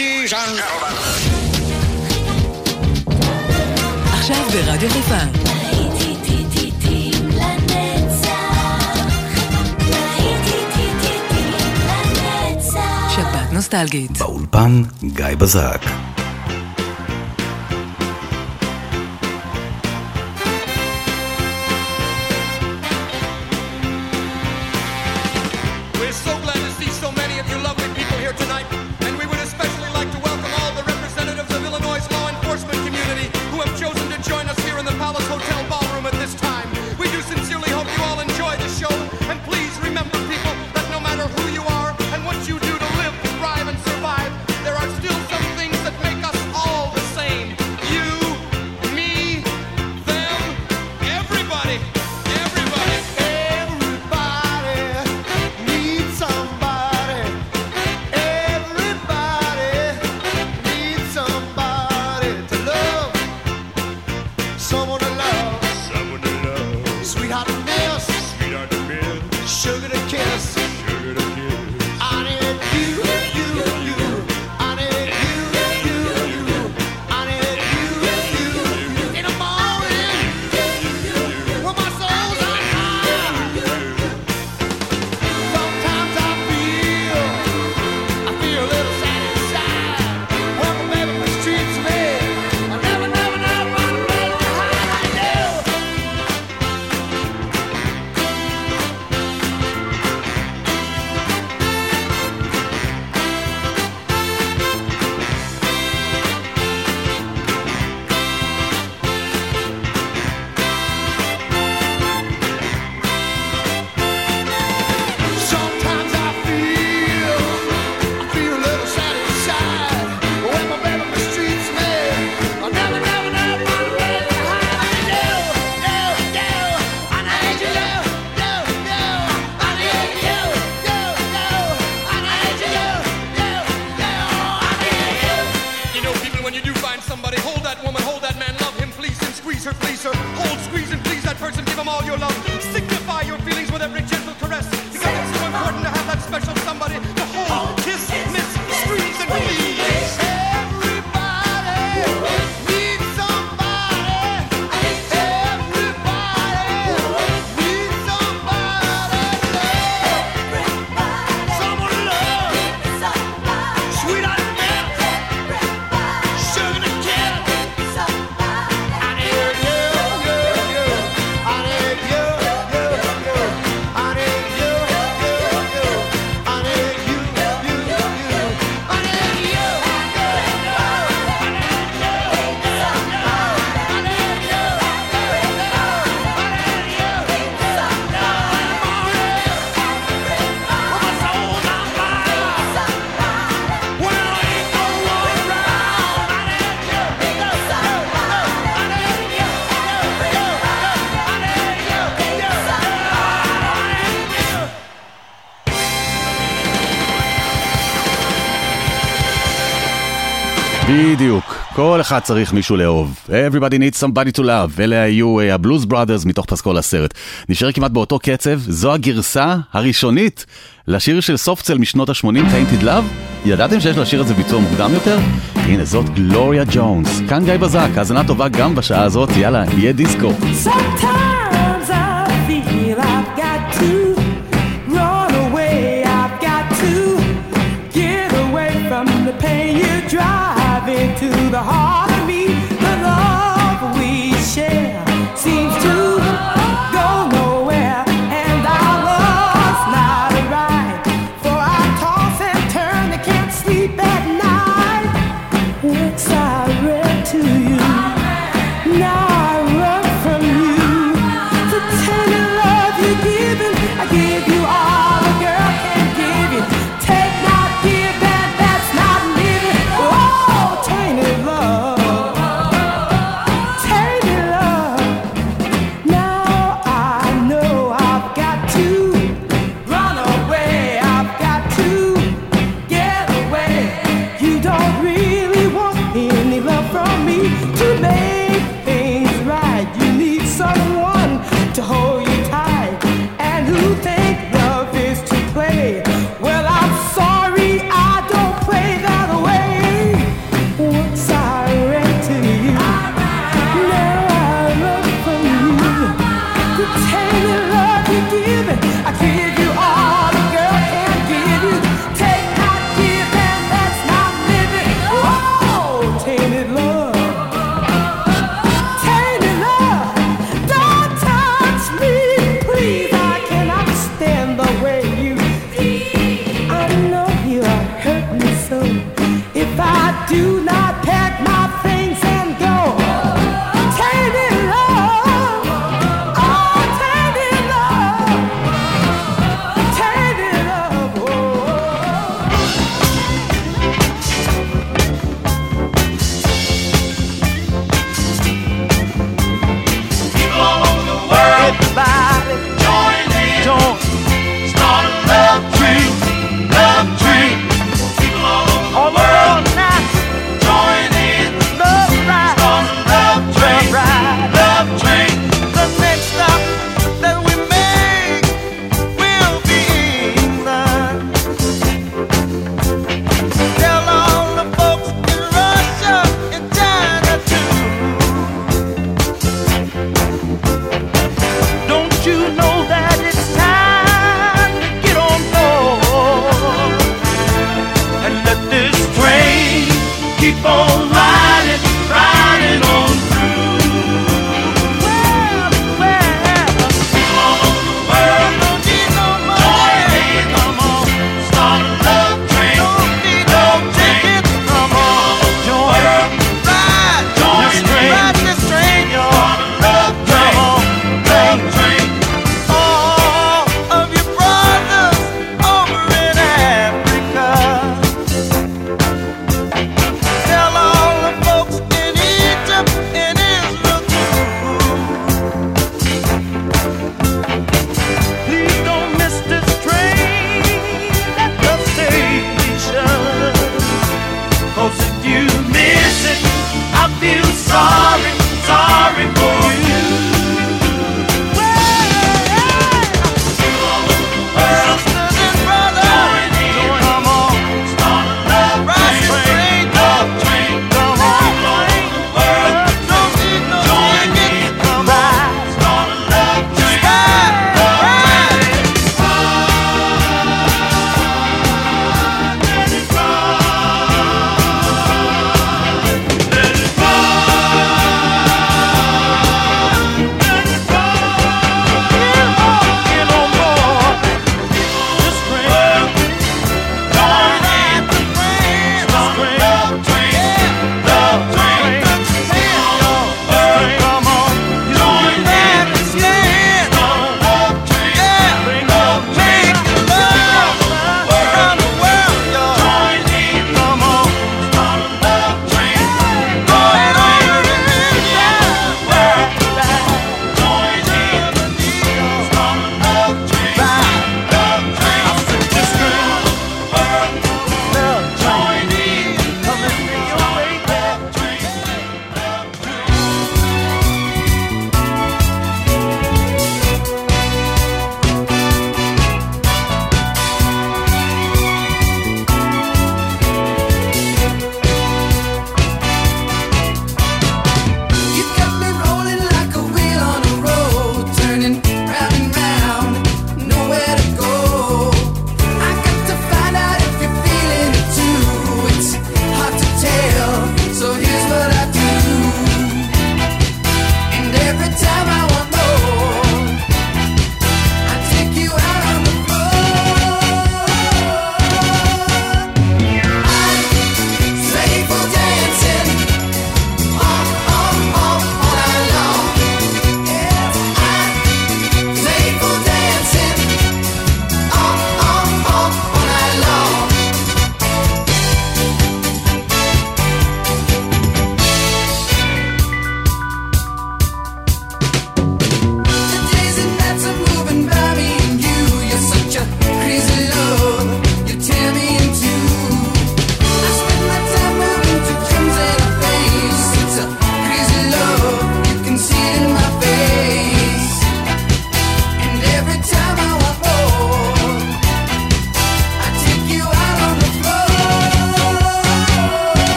ladies and gentlemen. עכשיו ברדיו חיפה. שפעת נוסטלגית. באולפן גיא בזק. כל אחד צריך מישהו לאהוב. Everybody needs somebody to love. אלה היו אה, הבלוז בראדרס מתוך פסקול הסרט. נשאר כמעט באותו קצב, זו הגרסה הראשונית לשיר של סופצל משנות ה-80, Tainted Love. ידעתם שיש לשיר הזה ביצוע מוקדם יותר? הנה זאת גלוריה ג'ונס. כאן גיא בזק, האזנה טובה גם בשעה הזאת, יאללה, יהיה דיסקו. Sometimes.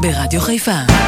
ברדיו חיפה.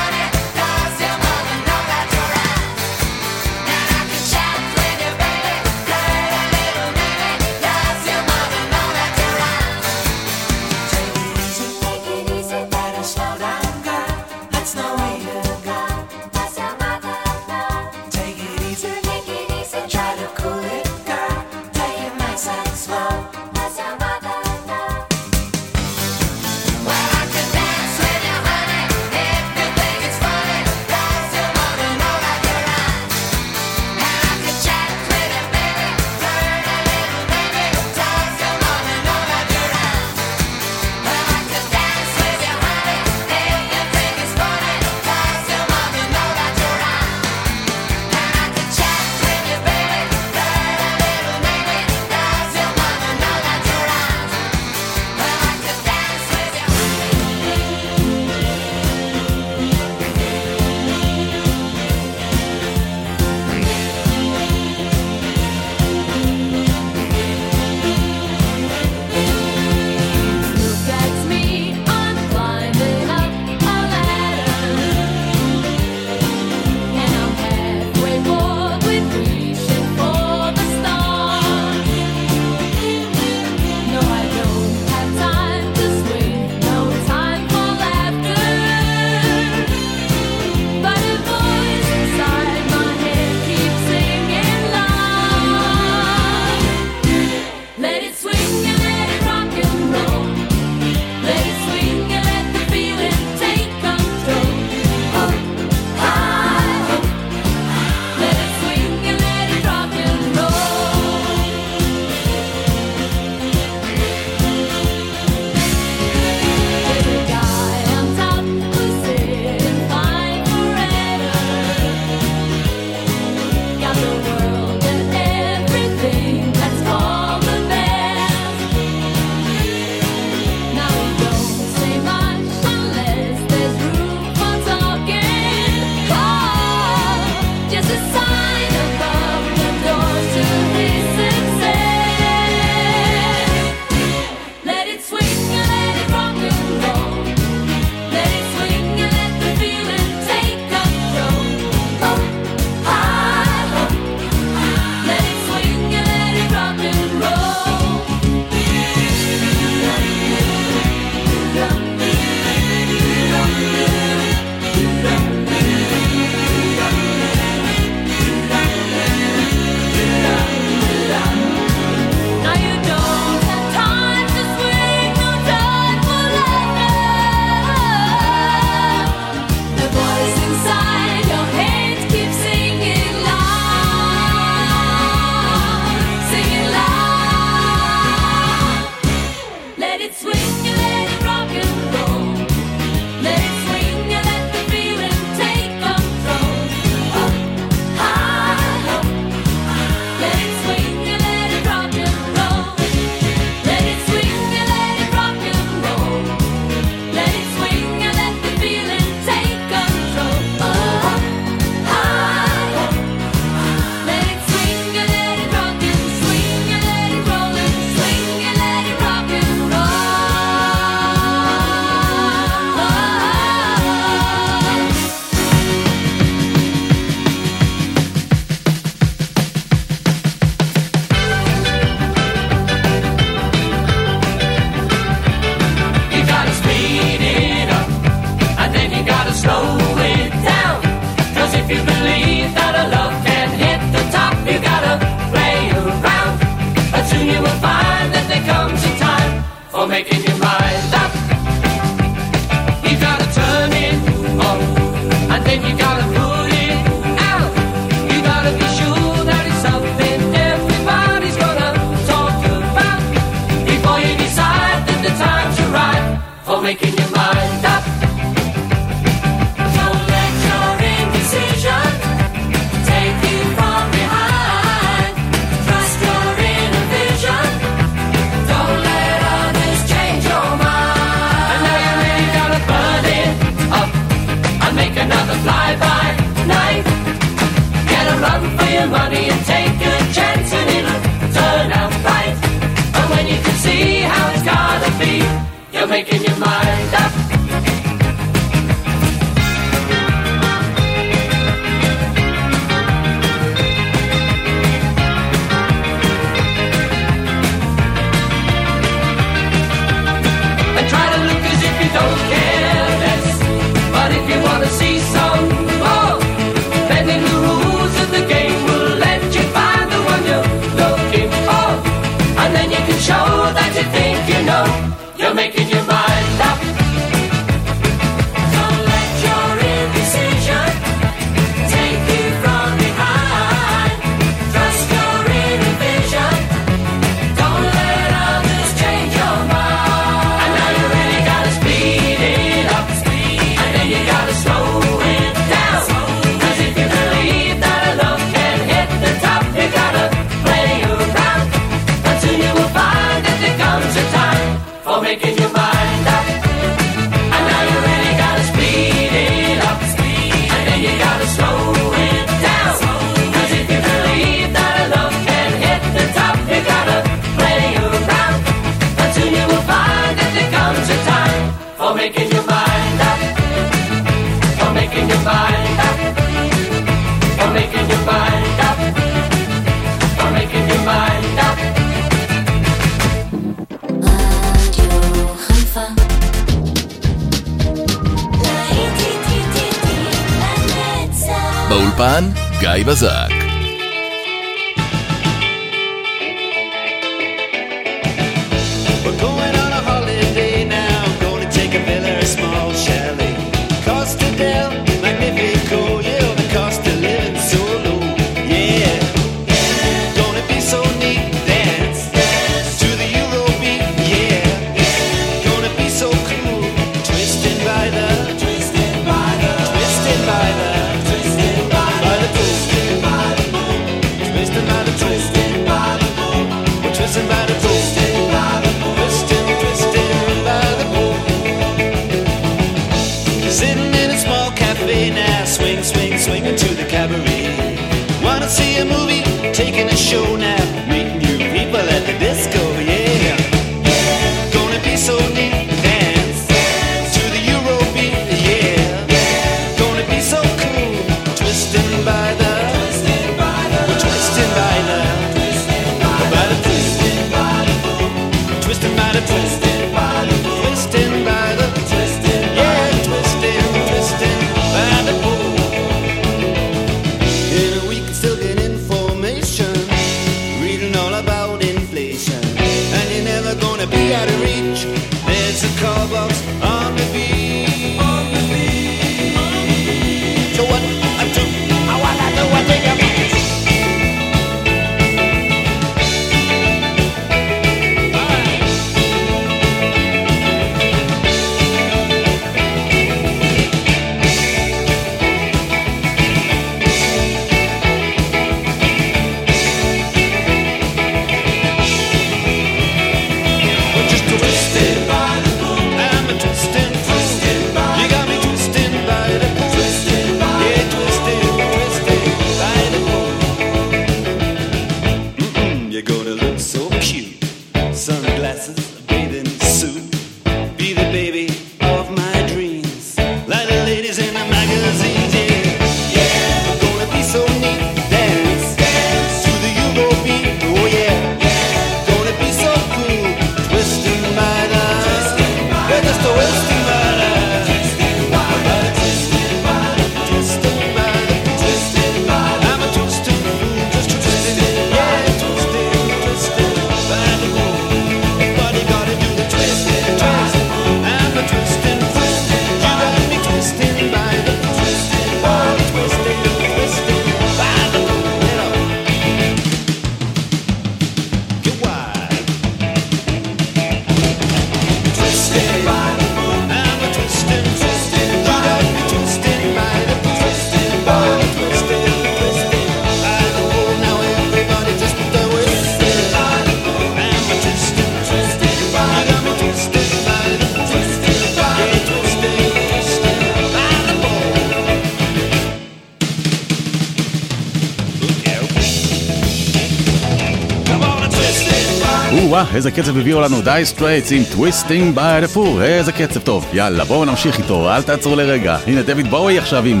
איזה קצב הביאו לנו די סטרייטס עם טוויסטינג ביי דה פור, איזה קצב טוב. יאללה, בואו נמשיך איתו, אל תעצרו לרגע. הנה דויד בואי עכשיו עם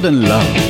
than love.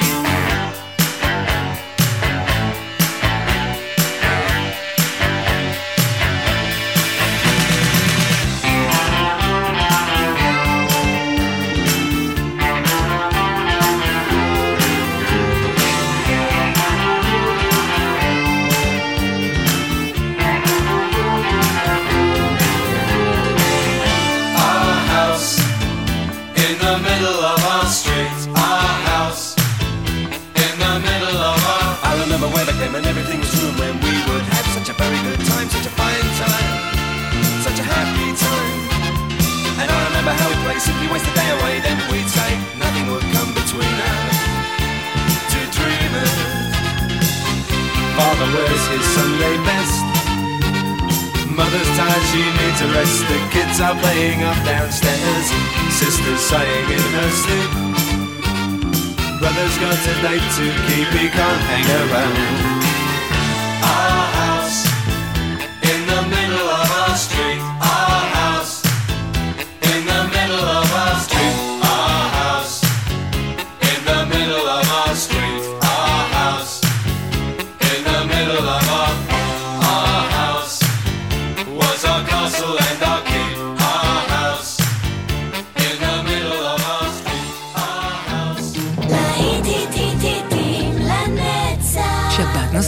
place simply wasted waste a day away then we'd say Nothing would come between us Two dreamers Father wears his Sunday best? Mother's tired, she needs a rest. The kids are playing up downstairs. Sister's sighing in her sleep. Brother's got a date to keep, he can't hang around.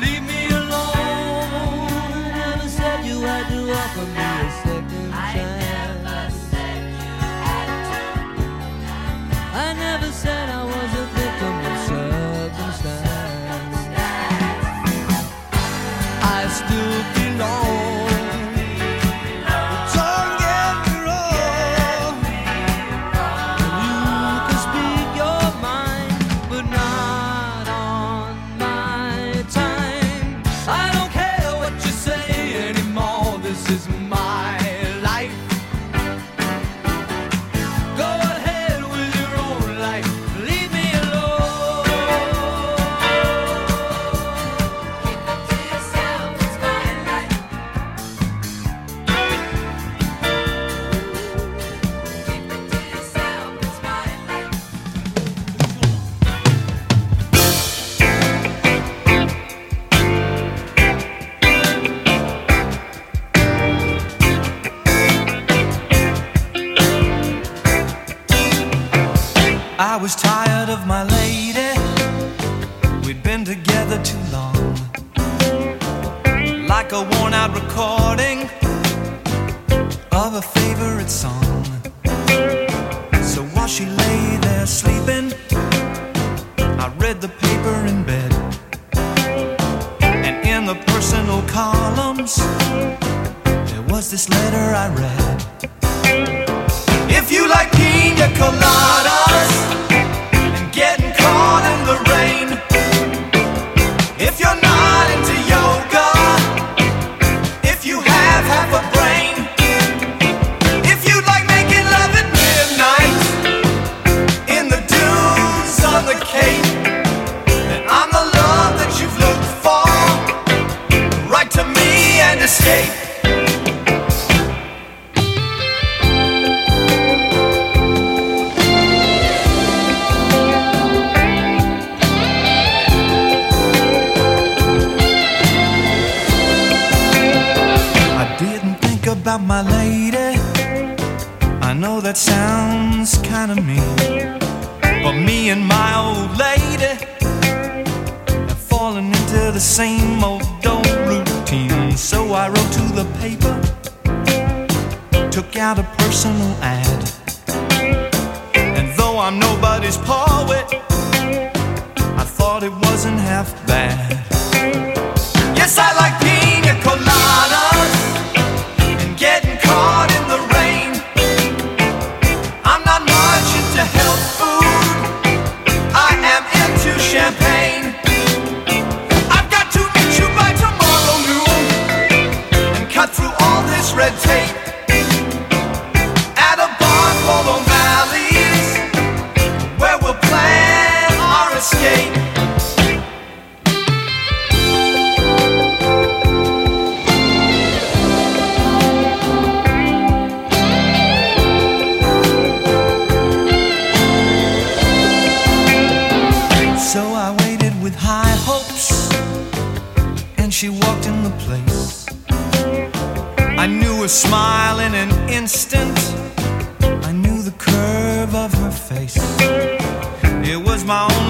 leave me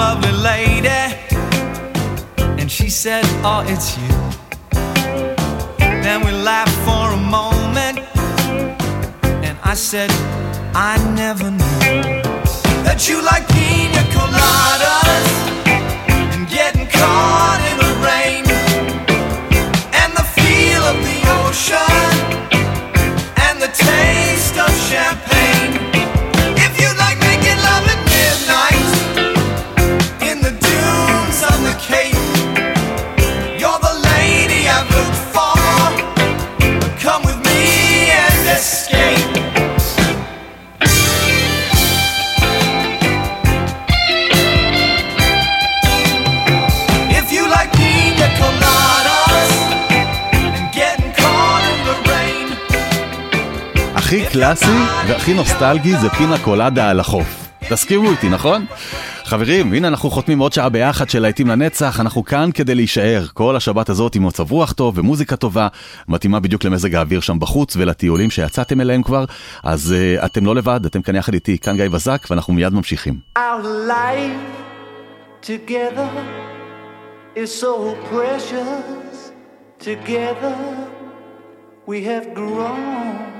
lovely lady. And she said, Oh, it's you. Then we laughed for a moment. And I said, I never knew that you like pina coladas. קלאסי והכי נוסטלגי זה פינה קולדה על החוף. תסכימו איתי, נכון? חברים, הנה אנחנו חותמים עוד שעה ביחד של להיטים לנצח, אנחנו כאן כדי להישאר. כל השבת הזאת עם מצב רוח טוב ומוזיקה טובה, מתאימה בדיוק למזג האוויר שם בחוץ ולטיולים שיצאתם אליהם כבר, אז uh, אתם לא לבד, אתם כאן יחד איתי, כאן גיא בזק, ואנחנו מיד ממשיכים. So precious. We have grown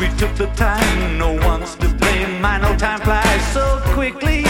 we took the time, no one's to blame. My no time flies so quickly.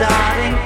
Starting